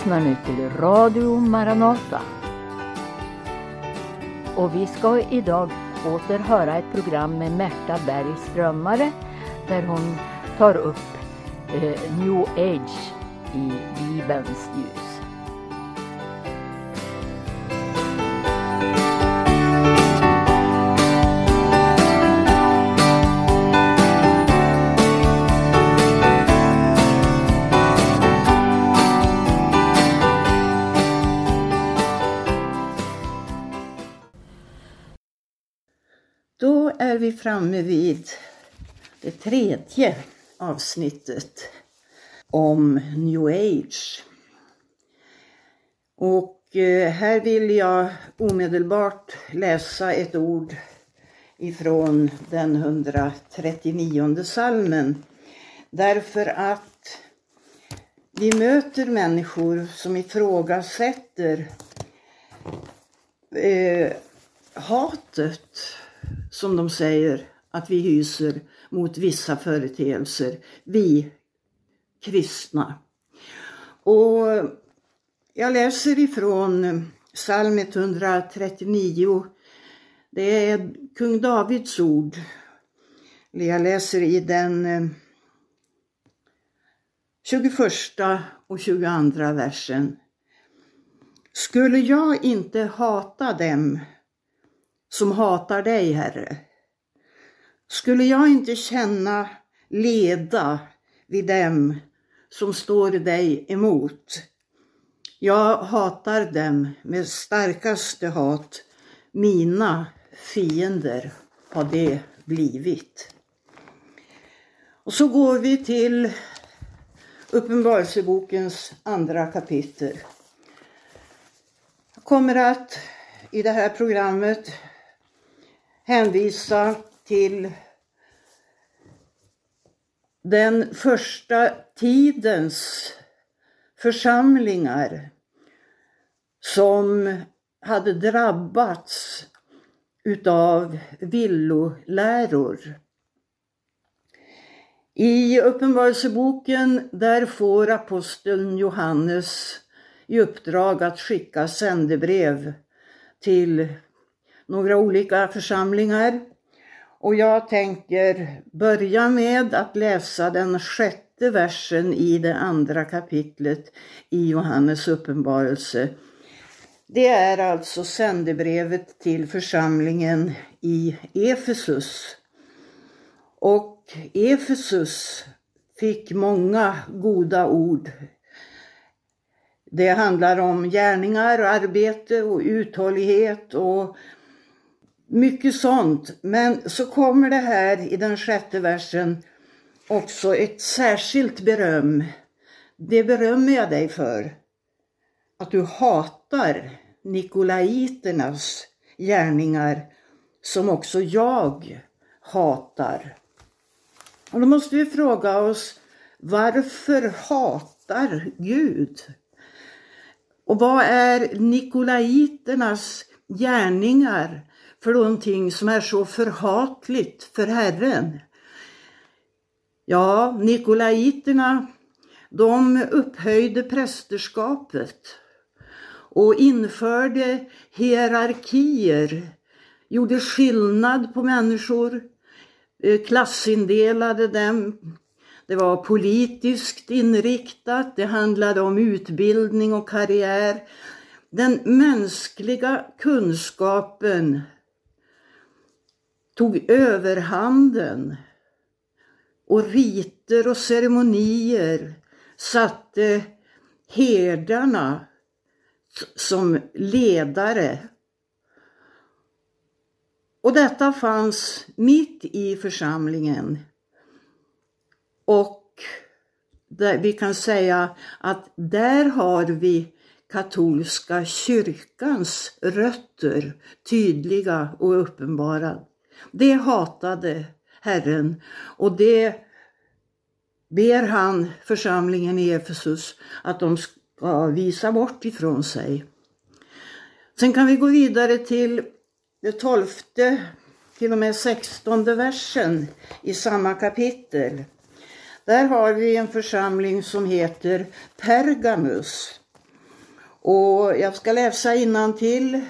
lyssnar nu till Radio Maranata. Och vi ska idag åter höra ett program med Märta Berg Strömmare där hon tar upp eh, New Age i Bibelns ljus. Är vi framme vid det tredje avsnittet om new age. Och eh, här vill jag omedelbart läsa ett ord ifrån den 139 salmen. Därför att vi möter människor som ifrågasätter eh, hatet som de säger att vi hyser mot vissa företeelser, vi kristna. Och jag läser ifrån psalm 139. Det är kung Davids ord. Jag läser i den eh, 21 och 22 versen. Skulle jag inte hata dem som hatar dig, Herre. Skulle jag inte känna leda vid dem som står dig emot. Jag hatar dem med starkaste hat. Mina fiender har det blivit. Och så går vi till Uppenbarelsebokens andra kapitel. Jag kommer att i det här programmet hänvisa till den första tidens församlingar som hade drabbats utav villoläror. I Uppenbarelseboken där får aposteln Johannes i uppdrag att skicka sändebrev till några olika församlingar. Och jag tänker börja med att läsa den sjätte versen i det andra kapitlet i Johannes uppenbarelse. Det är alltså sändebrevet till församlingen i Efesus. Och Efesus fick många goda ord. Det handlar om gärningar och arbete och uthållighet och mycket sånt. Men så kommer det här i den sjätte versen också ett särskilt beröm. Det berömmer jag dig för. Att du hatar Nikolaiternas gärningar som också jag hatar. Och då måste vi fråga oss varför hatar Gud? Och vad är Nikolaiternas gärningar för någonting som är så förhatligt för Herren. Ja, Nikolaiterna, de upphöjde prästerskapet och införde hierarkier, gjorde skillnad på människor, eh, klassindelade dem. Det var politiskt inriktat, det handlade om utbildning och karriär. Den mänskliga kunskapen tog överhanden och riter och ceremonier satte herdarna som ledare. Och detta fanns mitt i församlingen. Och vi kan säga att där har vi katolska kyrkans rötter tydliga och uppenbara. Det hatade Herren och det ber han församlingen i Efesus att de ska visa bort ifrån sig. Sen kan vi gå vidare till det tolfte till och med sextonde versen i samma kapitel. Där har vi en församling som heter Pergamus. Och jag ska läsa till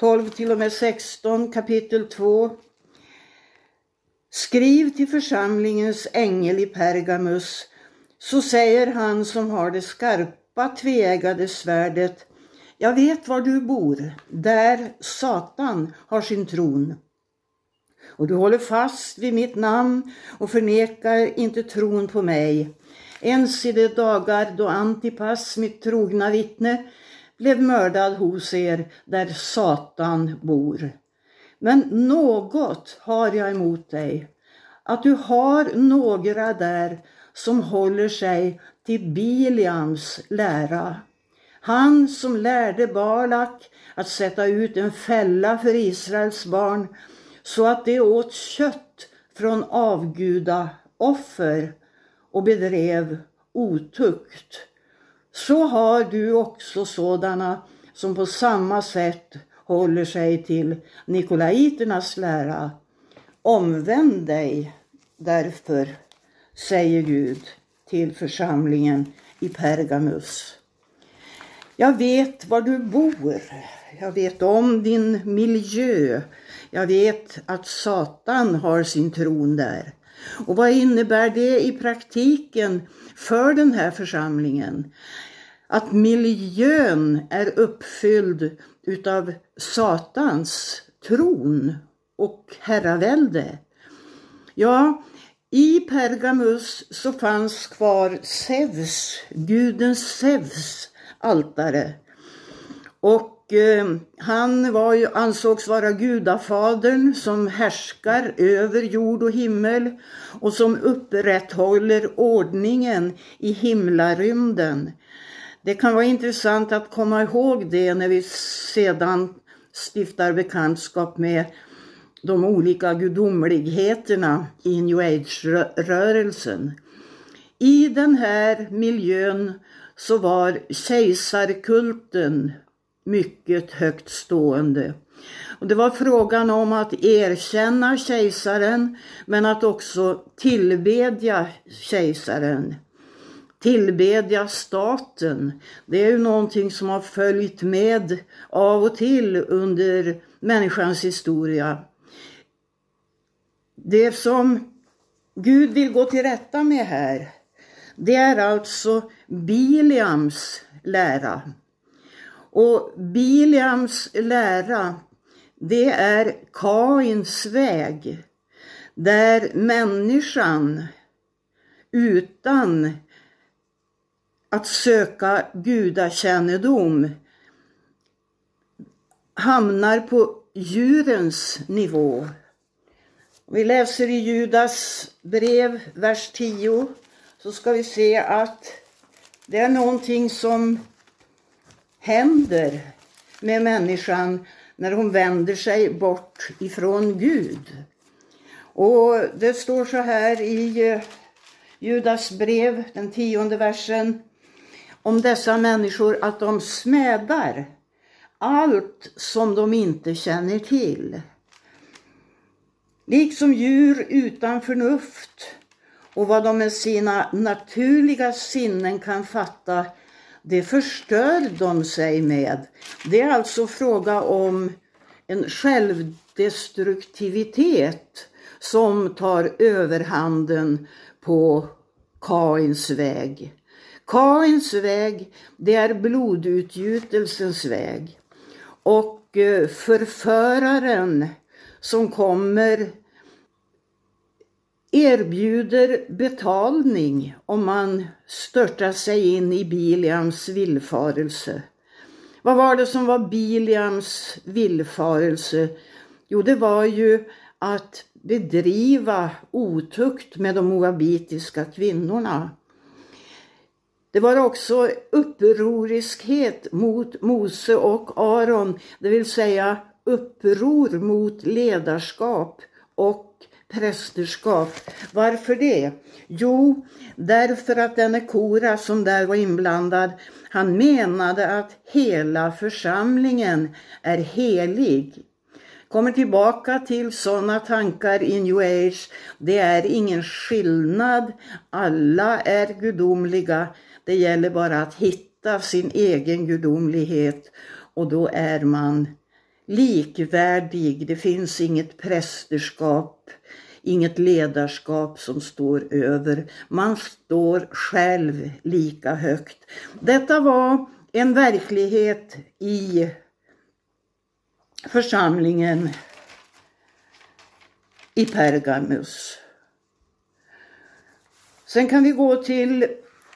12 till och med 16 kapitel 2. Skriv till församlingens ängel i Pergamus, så säger han som har det skarpa tveeggade svärdet. Jag vet var du bor, där Satan har sin tron. Och du håller fast vid mitt namn och förnekar inte tron på mig. Ens i de dagar då Antipas, mitt trogna vittne, blev mördad hos er där Satan bor. Men något har jag emot dig, att du har några där som håller sig till Biliams lära. Han som lärde Balak att sätta ut en fälla för Israels barn så att de åt kött från avguda offer och bedrev otukt. Så har du också sådana som på samma sätt håller sig till nikolaiternas lära. Omvänd dig därför, säger Gud till församlingen i Pergamus. Jag vet var du bor. Jag vet om din miljö. Jag vet att Satan har sin tron där. Och vad innebär det i praktiken för den här församlingen? Att miljön är uppfylld utav Satans tron och herravälde. Ja, i Pergamus så fanns kvar Zeus, guden Zeus altare. Och eh, han var ju, ansågs vara gudafadern som härskar över jord och himmel och som upprätthåller ordningen i himlarymden. Det kan vara intressant att komma ihåg det när vi sedan stiftar bekantskap med de olika gudomligheterna i new age-rörelsen. I den här miljön så var kejsarkulten mycket högt stående. Och det var frågan om att erkänna kejsaren men att också tillbedja kejsaren. Tillbedja staten. Det är ju någonting som har följt med av och till under människans historia. Det som Gud vill gå till rätta med här, det är alltså Biliams lära. Och Biliams lära, det är Kains väg. Där människan utan att söka gudakännedom hamnar på djurens nivå. Vi läser i Judas brev, vers 10, så ska vi se att det är någonting som händer med människan när hon vänder sig bort ifrån Gud. Och det står så här i eh, Judas brev, den tionde versen, om dessa människor att de smädar allt som de inte känner till. Liksom djur utan förnuft och vad de med sina naturliga sinnen kan fatta, det förstör de sig med. Det är alltså fråga om en självdestruktivitet som tar överhanden på Kains väg. Kains väg, det är blodutgjutelsens väg. Och eh, förföraren som kommer erbjuder betalning om man störtar sig in i Biliams villfarelse. Vad var det som var Biliams villfarelse? Jo, det var ju att bedriva otukt med de moabitiska kvinnorna. Det var också upproriskhet mot Mose och Aron, det vill säga uppror mot ledarskap och prästerskap. Varför det? Jo, därför att denne Kora som där var inblandad, han menade att hela församlingen är helig. Kommer tillbaka till sådana tankar i new age. Det är ingen skillnad. Alla är gudomliga. Det gäller bara att hitta hitta sin egen gudomlighet och då är man likvärdig. Det finns inget prästerskap, inget ledarskap som står över. Man står själv lika högt. Detta var en verklighet i församlingen i Pergamus. Sen kan vi gå till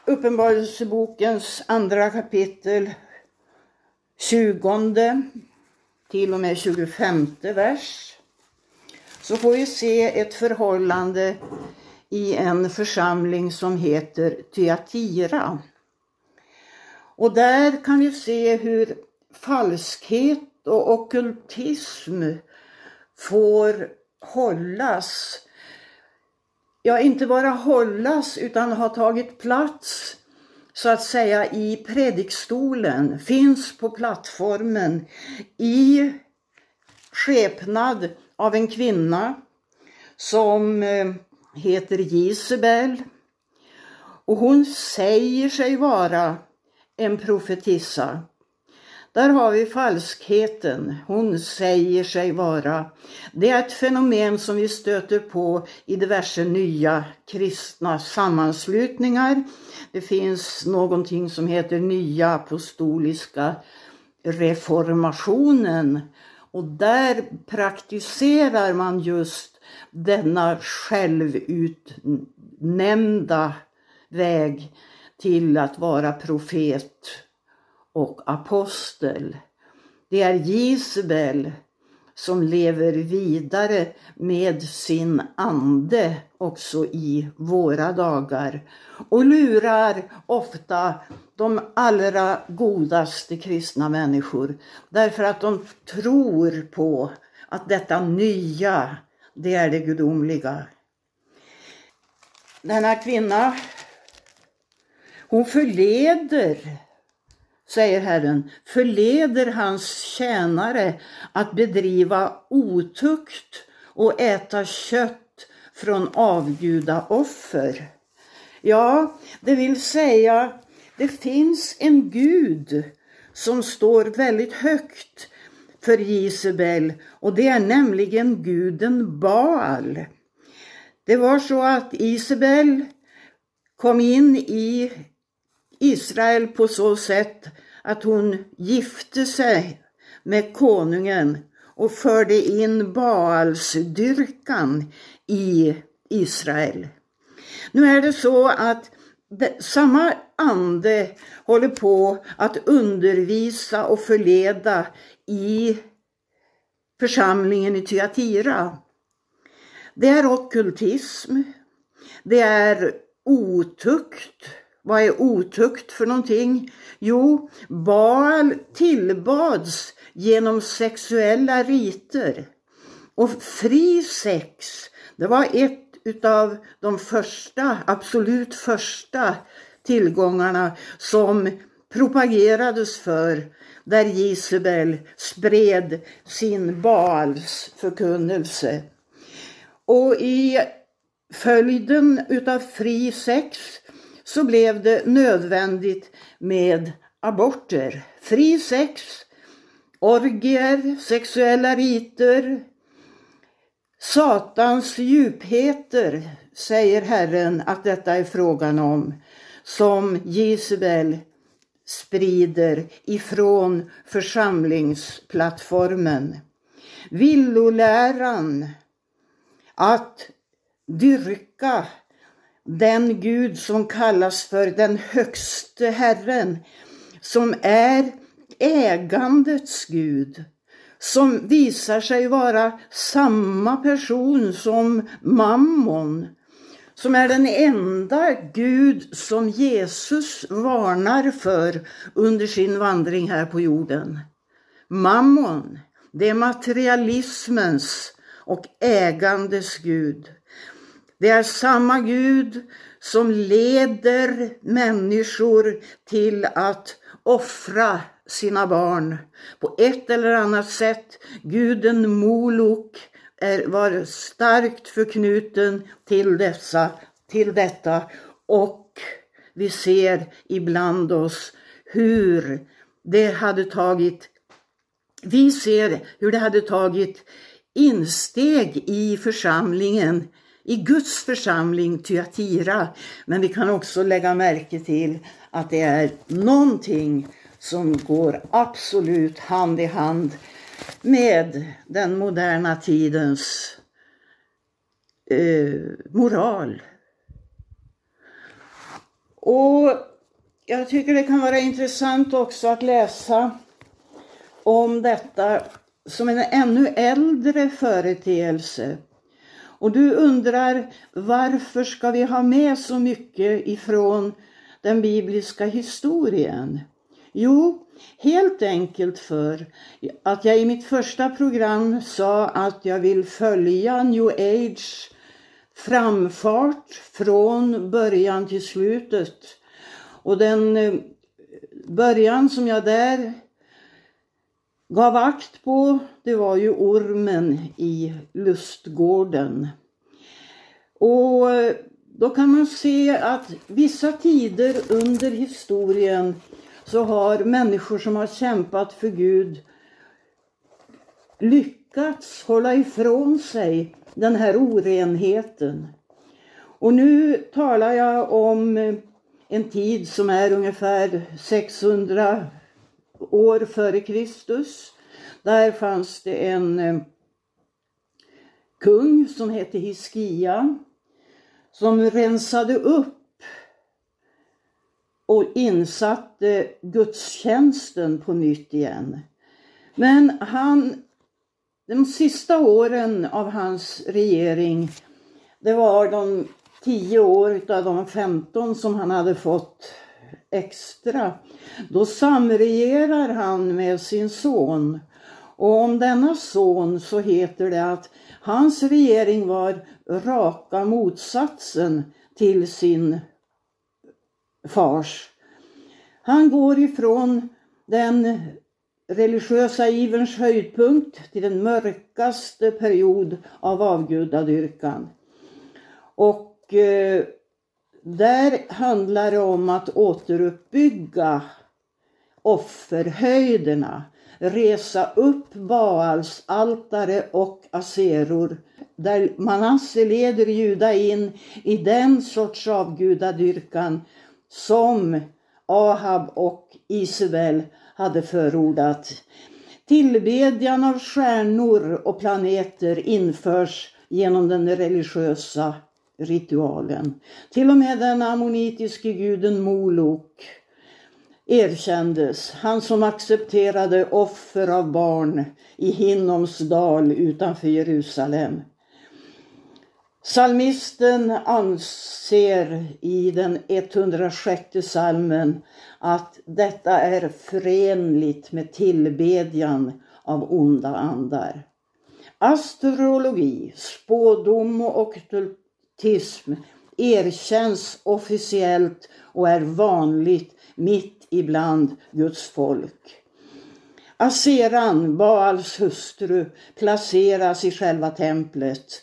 Uppenbarelsebokens andra kapitel, 20 till och med 25 vers. Så får vi se ett förhållande i en församling som heter Thyatira. Och där kan vi se hur falskhet och okultism får hållas. Ja, inte bara hållas utan ha tagit plats så att säga i predikstolen, finns på plattformen i skepnad av en kvinna som eh, heter Gisebel. Och hon säger sig vara en profetissa. Där har vi falskheten. Hon säger sig vara. Det är ett fenomen som vi stöter på i diverse nya kristna sammanslutningar. Det finns någonting som heter Nya apostoliska reformationen och där praktiserar man just denna självutnämnda väg till att vara profet och apostel. Det är Gisbel som lever vidare med sin ande också i våra dagar och lurar ofta de allra godaste kristna människor därför att de tror på att detta nya, det är det gudomliga. Denna kvinna, hon förleder säger Herren, förleder hans tjänare att bedriva otukt och äta kött från avgudaoffer. Ja, det vill säga, det finns en gud som står väldigt högt för Jesebel och det är nämligen guden Baal. Det var så att Isabel kom in i Israel på så sätt att hon gifte sig med konungen och förde in Baalsdyrkan i Israel. Nu är det så att samma ande håller på att undervisa och förleda i församlingen i Thyatira. Det är okkultism, det är otukt, vad är otukt för någonting? Jo, Baal tillbads genom sexuella riter. Och fri sex, det var ett utav de första, absolut första tillgångarna som propagerades för där Jesabel spred sin Baals förkunnelse. Och i följden utav fri sex så blev det nödvändigt med aborter. Fri sex, orgier, sexuella riter, Satans djupheter, säger Herren att detta är frågan om, som Jesabel sprider ifrån församlingsplattformen. Villoläran att dyrka den Gud som kallas för den högste Herren, som är ägandets Gud, som visar sig vara samma person som Mammon, som är den enda Gud som Jesus varnar för under sin vandring här på jorden. Mammon, det är materialismens och ägandes Gud. Det är samma Gud som leder människor till att offra sina barn på ett eller annat sätt. Guden Molok är, var starkt förknuten till, dessa, till detta och vi ser ibland oss hur det hade tagit, vi ser hur det hade tagit insteg i församlingen, i Guds församling Tyatira. Men vi kan också lägga märke till att det är någonting som går absolut hand i hand med den moderna tidens eh, moral. Och jag tycker det kan vara intressant också att läsa om detta som en ännu äldre företeelse. Och du undrar varför ska vi ha med så mycket ifrån den bibliska historien? Jo, helt enkelt för att jag i mitt första program sa att jag vill följa new age framfart från början till slutet. Och den eh, början som jag där gav akt på, det var ju ormen i lustgården. Och eh, då kan man se att vissa tider under historien så har människor som har kämpat för Gud lyckats hålla ifrån sig den här orenheten. Och nu talar jag om en tid som är ungefär 600 år före Kristus. Där fanns det en eh, kung som hette Hiskia som rensade upp och insatte gudstjänsten på nytt igen. Men han, de sista åren av hans regering, det var de tio år av de 15 som han hade fått extra. Då samregerar han med sin son. Och om denna son så heter det att hans regering var raka motsatsen till sin fars. Han går ifrån den religiösa iverns höjdpunkt till den mörkaste period av avgudadyrkan. Och eh, där handlar det om att återuppbygga offerhöjderna, resa upp Baals altare och aseror där Manasse leder Juda in i den sorts avgudadyrkan som Ahab och Isabel hade förordat. Tillbedjan av stjärnor och planeter införs genom den religiösa ritualen. Till och med den ammonitiske guden Molok erkändes, han som accepterade offer av barn i Hinnoms dal utanför Jerusalem. Salmisten anser i den 106 salmen att detta är förenligt med tillbedjan av onda andar. Astrologi, spådom och okkultism erkänns officiellt och är vanligt mitt ibland Guds folk. Aseran, Baals hustru, placeras i själva templet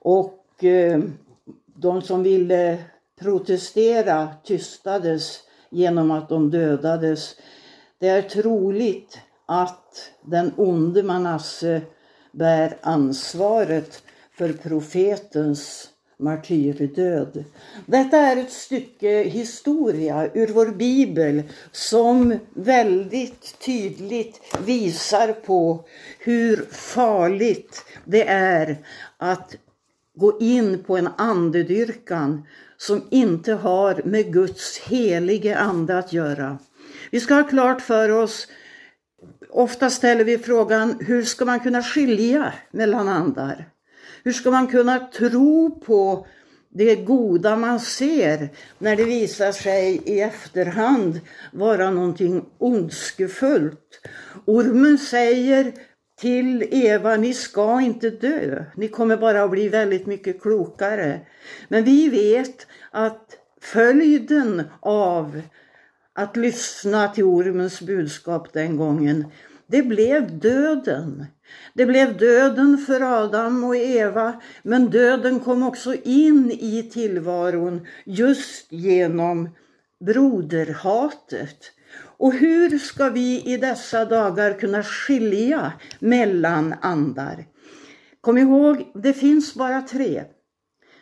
och eh, de som ville protestera tystades genom att de dödades. Det är troligt att den onde Manasse bär ansvaret för profetens martyrdöd. Detta är ett stycke historia ur vår bibel som väldigt tydligt visar på hur farligt det är att gå in på en andedyrkan som inte har med Guds helige ande att göra. Vi ska ha klart för oss, ofta ställer vi frågan, hur ska man kunna skilja mellan andar? Hur ska man kunna tro på det goda man ser när det visar sig i efterhand vara någonting ondskefullt? Ormen säger till Eva, ni ska inte dö. Ni kommer bara att bli väldigt mycket klokare. Men vi vet att följden av att lyssna till ormens budskap den gången, det blev döden. Det blev döden för Adam och Eva, men döden kom också in i tillvaron just genom broderhatet. Och hur ska vi i dessa dagar kunna skilja mellan andar? Kom ihåg, det finns bara tre.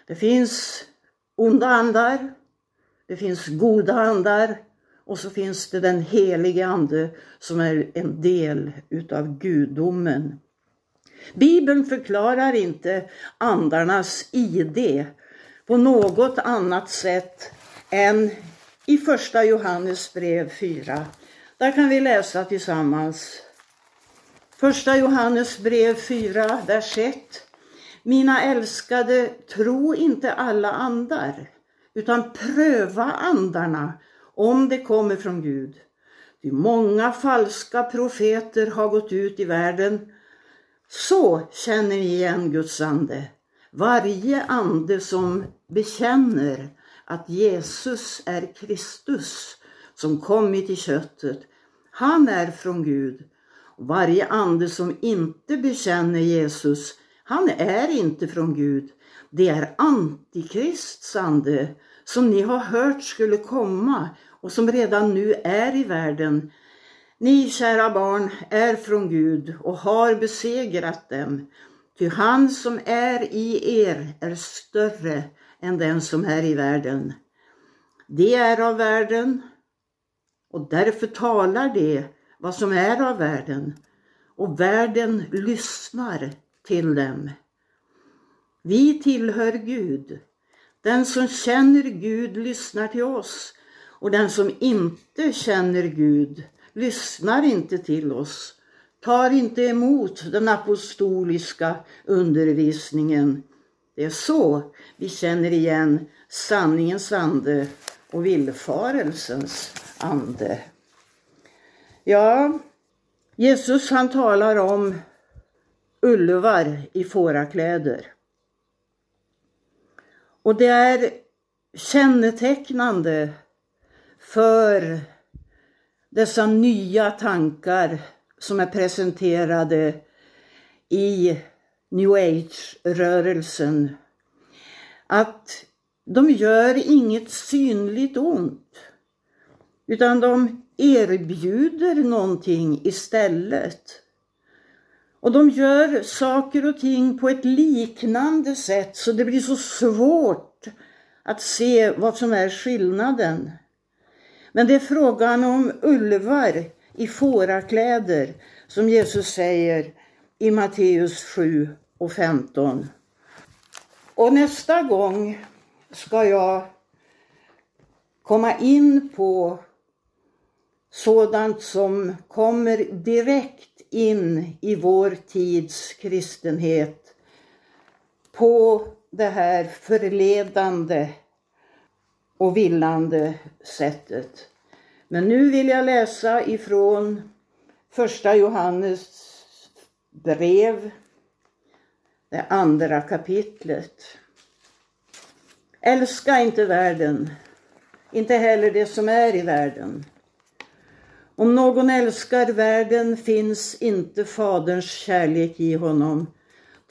Det finns onda andar, det finns goda andar och så finns det den helige ande som är en del utav gudomen. Bibeln förklarar inte andarnas ID på något annat sätt än i första Johannes brev 4. Där kan vi läsa tillsammans. Första Johannes brev 4, vers 1. Mina älskade, tro inte alla andar, utan pröva andarna om det kommer från Gud. Ty många falska profeter har gått ut i världen. Så känner ni igen Guds ande. Varje ande som bekänner att Jesus är Kristus som kommit i köttet, han är från Gud. Varje ande som inte bekänner Jesus, han är inte från Gud. Det är Antikrists ande som ni har hört skulle komma och som redan nu är i världen. Ni, kära barn, är från Gud och har besegrat dem. Ty han som är i er är större än den som är i världen. Det är av världen och därför talar det vad som är av världen och världen lyssnar till dem. Vi tillhör Gud. Den som känner Gud lyssnar till oss och den som inte känner Gud lyssnar inte till oss, tar inte emot den apostoliska undervisningen. Det är så vi känner igen sanningens ande och villfarelsens ande. Ja, Jesus han talar om ulvar i fårakläder. Och det är kännetecknande för dessa nya tankar som är presenterade i new age-rörelsen. Att de gör inget synligt ont, utan de erbjuder någonting istället. Och de gör saker och ting på ett liknande sätt så det blir så svårt att se vad som är skillnaden. Men det är frågan om ulvar i fårakläder som Jesus säger i Matteus 7 och 15. Och nästa gång ska jag komma in på sådant som kommer direkt in i vår tids kristenhet på det här förledande och villande sättet. Men nu vill jag läsa ifrån första Johannes brev, det andra kapitlet. Älska inte världen, inte heller det som är i världen. Om någon älskar världen finns inte Faderns kärlek i honom.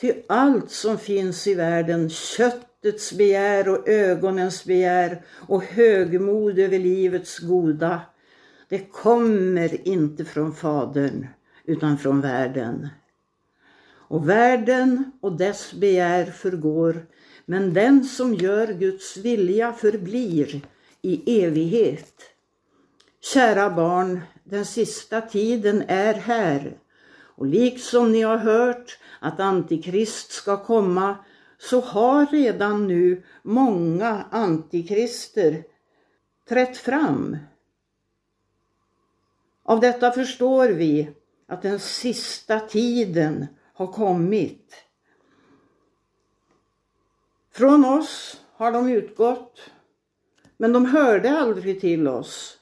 Ty allt som finns i världen, köttets begär och ögonens begär och högmod över livets goda, det kommer inte från Fadern utan från världen. Och världen och dess begär förgår, men den som gör Guds vilja förblir i evighet. Kära barn, den sista tiden är här och liksom ni har hört att Antikrist ska komma så har redan nu många antikrister trätt fram. Av detta förstår vi att den sista tiden har kommit. Från oss har de utgått, men de hörde aldrig till oss.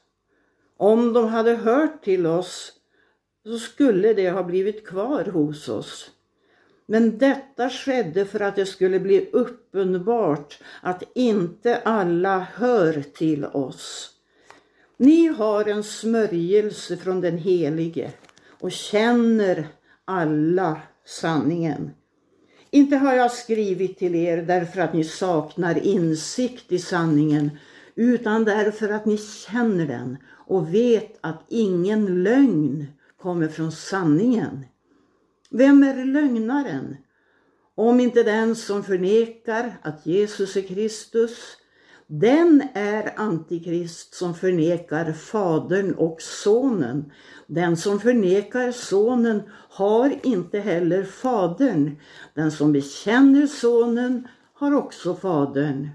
Om de hade hört till oss så skulle det ha blivit kvar hos oss. Men detta skedde för att det skulle bli uppenbart att inte alla hör till oss. Ni har en smörjelse från den Helige och känner alla sanningen. Inte har jag skrivit till er därför att ni saknar insikt i sanningen utan därför att ni känner den och vet att ingen lögn kommer från sanningen. Vem är lögnaren? Om inte den som förnekar att Jesus är Kristus. Den är antikrist som förnekar Fadern och Sonen. Den som förnekar Sonen har inte heller Fadern. Den som bekänner Sonen har också Fadern.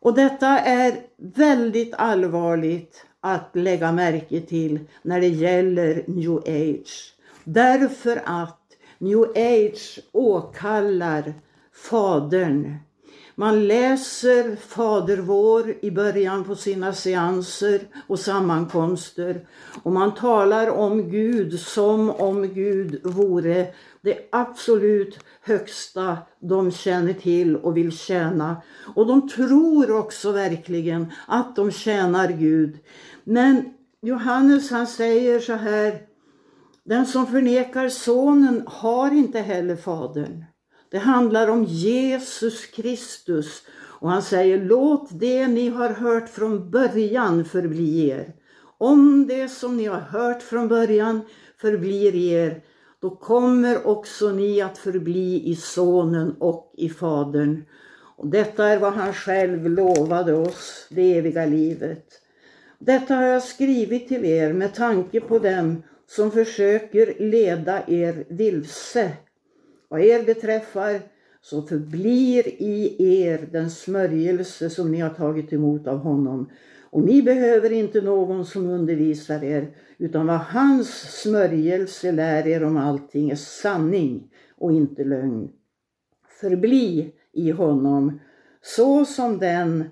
Och detta är väldigt allvarligt att lägga märke till när det gäller new age. Därför att new age åkallar Fadern. Man läser Fader vår i början på sina seanser och sammankomster och man talar om Gud som om Gud vore det absolut högsta de känner till och vill tjäna. Och de tror också verkligen att de tjänar Gud. Men Johannes han säger så här, den som förnekar sonen har inte heller fadern. Det handlar om Jesus Kristus och han säger låt det ni har hört från början förbli er. Om det som ni har hört från början förblir er, då kommer också ni att förbli i sonen och i fadern. Och detta är vad han själv lovade oss, det eviga livet. Detta har jag skrivit till er med tanke på dem som försöker leda er vilse. Vad er beträffar så förblir i er den smörjelse som ni har tagit emot av honom. Och ni behöver inte någon som undervisar er, utan vad hans smörjelse lär er om allting är sanning och inte lögn. Förbli i honom, så som den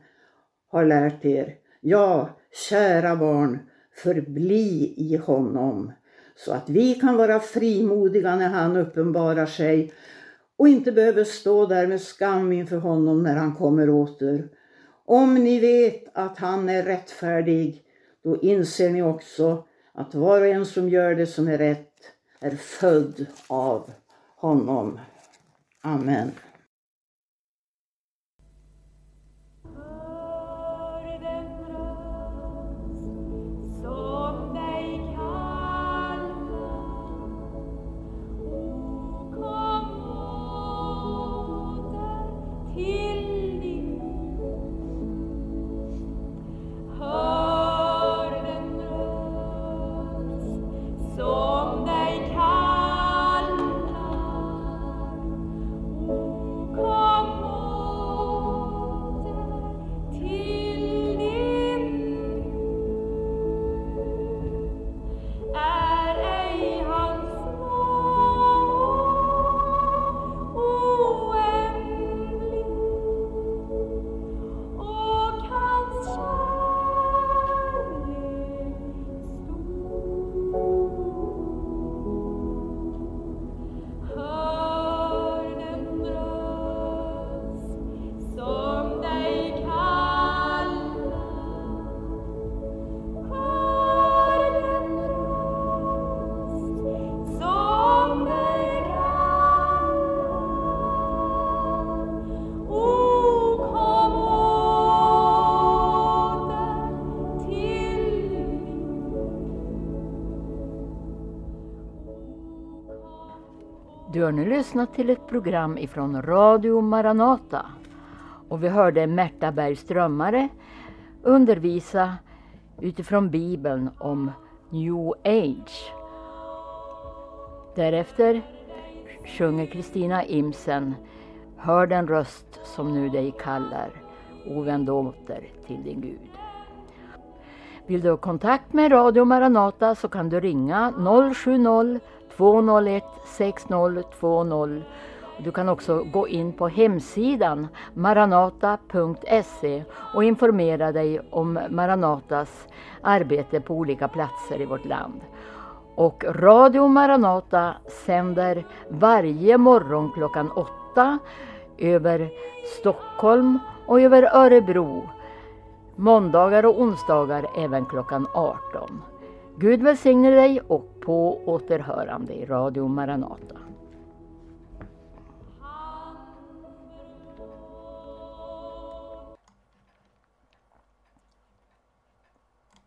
har lärt er. Ja, kära barn, förbli i honom så att vi kan vara frimodiga när han uppenbarar sig och inte behöver stå där med skam inför honom när han kommer åter. Om ni vet att han är rättfärdig, då inser ni också att var och en som gör det som är rätt är född av honom. Amen. Du har nu lyssnat till ett program ifrån Radio Maranata och vi hörde Märta Bergströmmare undervisa utifrån Bibeln om New Age. Därefter sjunger Kristina Imsen Hör den röst som nu dig kallar, och vänd åter till din Gud. Vill du ha kontakt med Radio Maranata så kan du ringa 070 201 6020. Du kan också gå in på hemsidan maranata.se och informera dig om Maranatas arbete på olika platser i vårt land. Och Radio Maranata sänder varje morgon klockan 8 över Stockholm och över Örebro. Måndagar och onsdagar även klockan 18. Gud välsigne dig och på återhörande i Radio Maranata.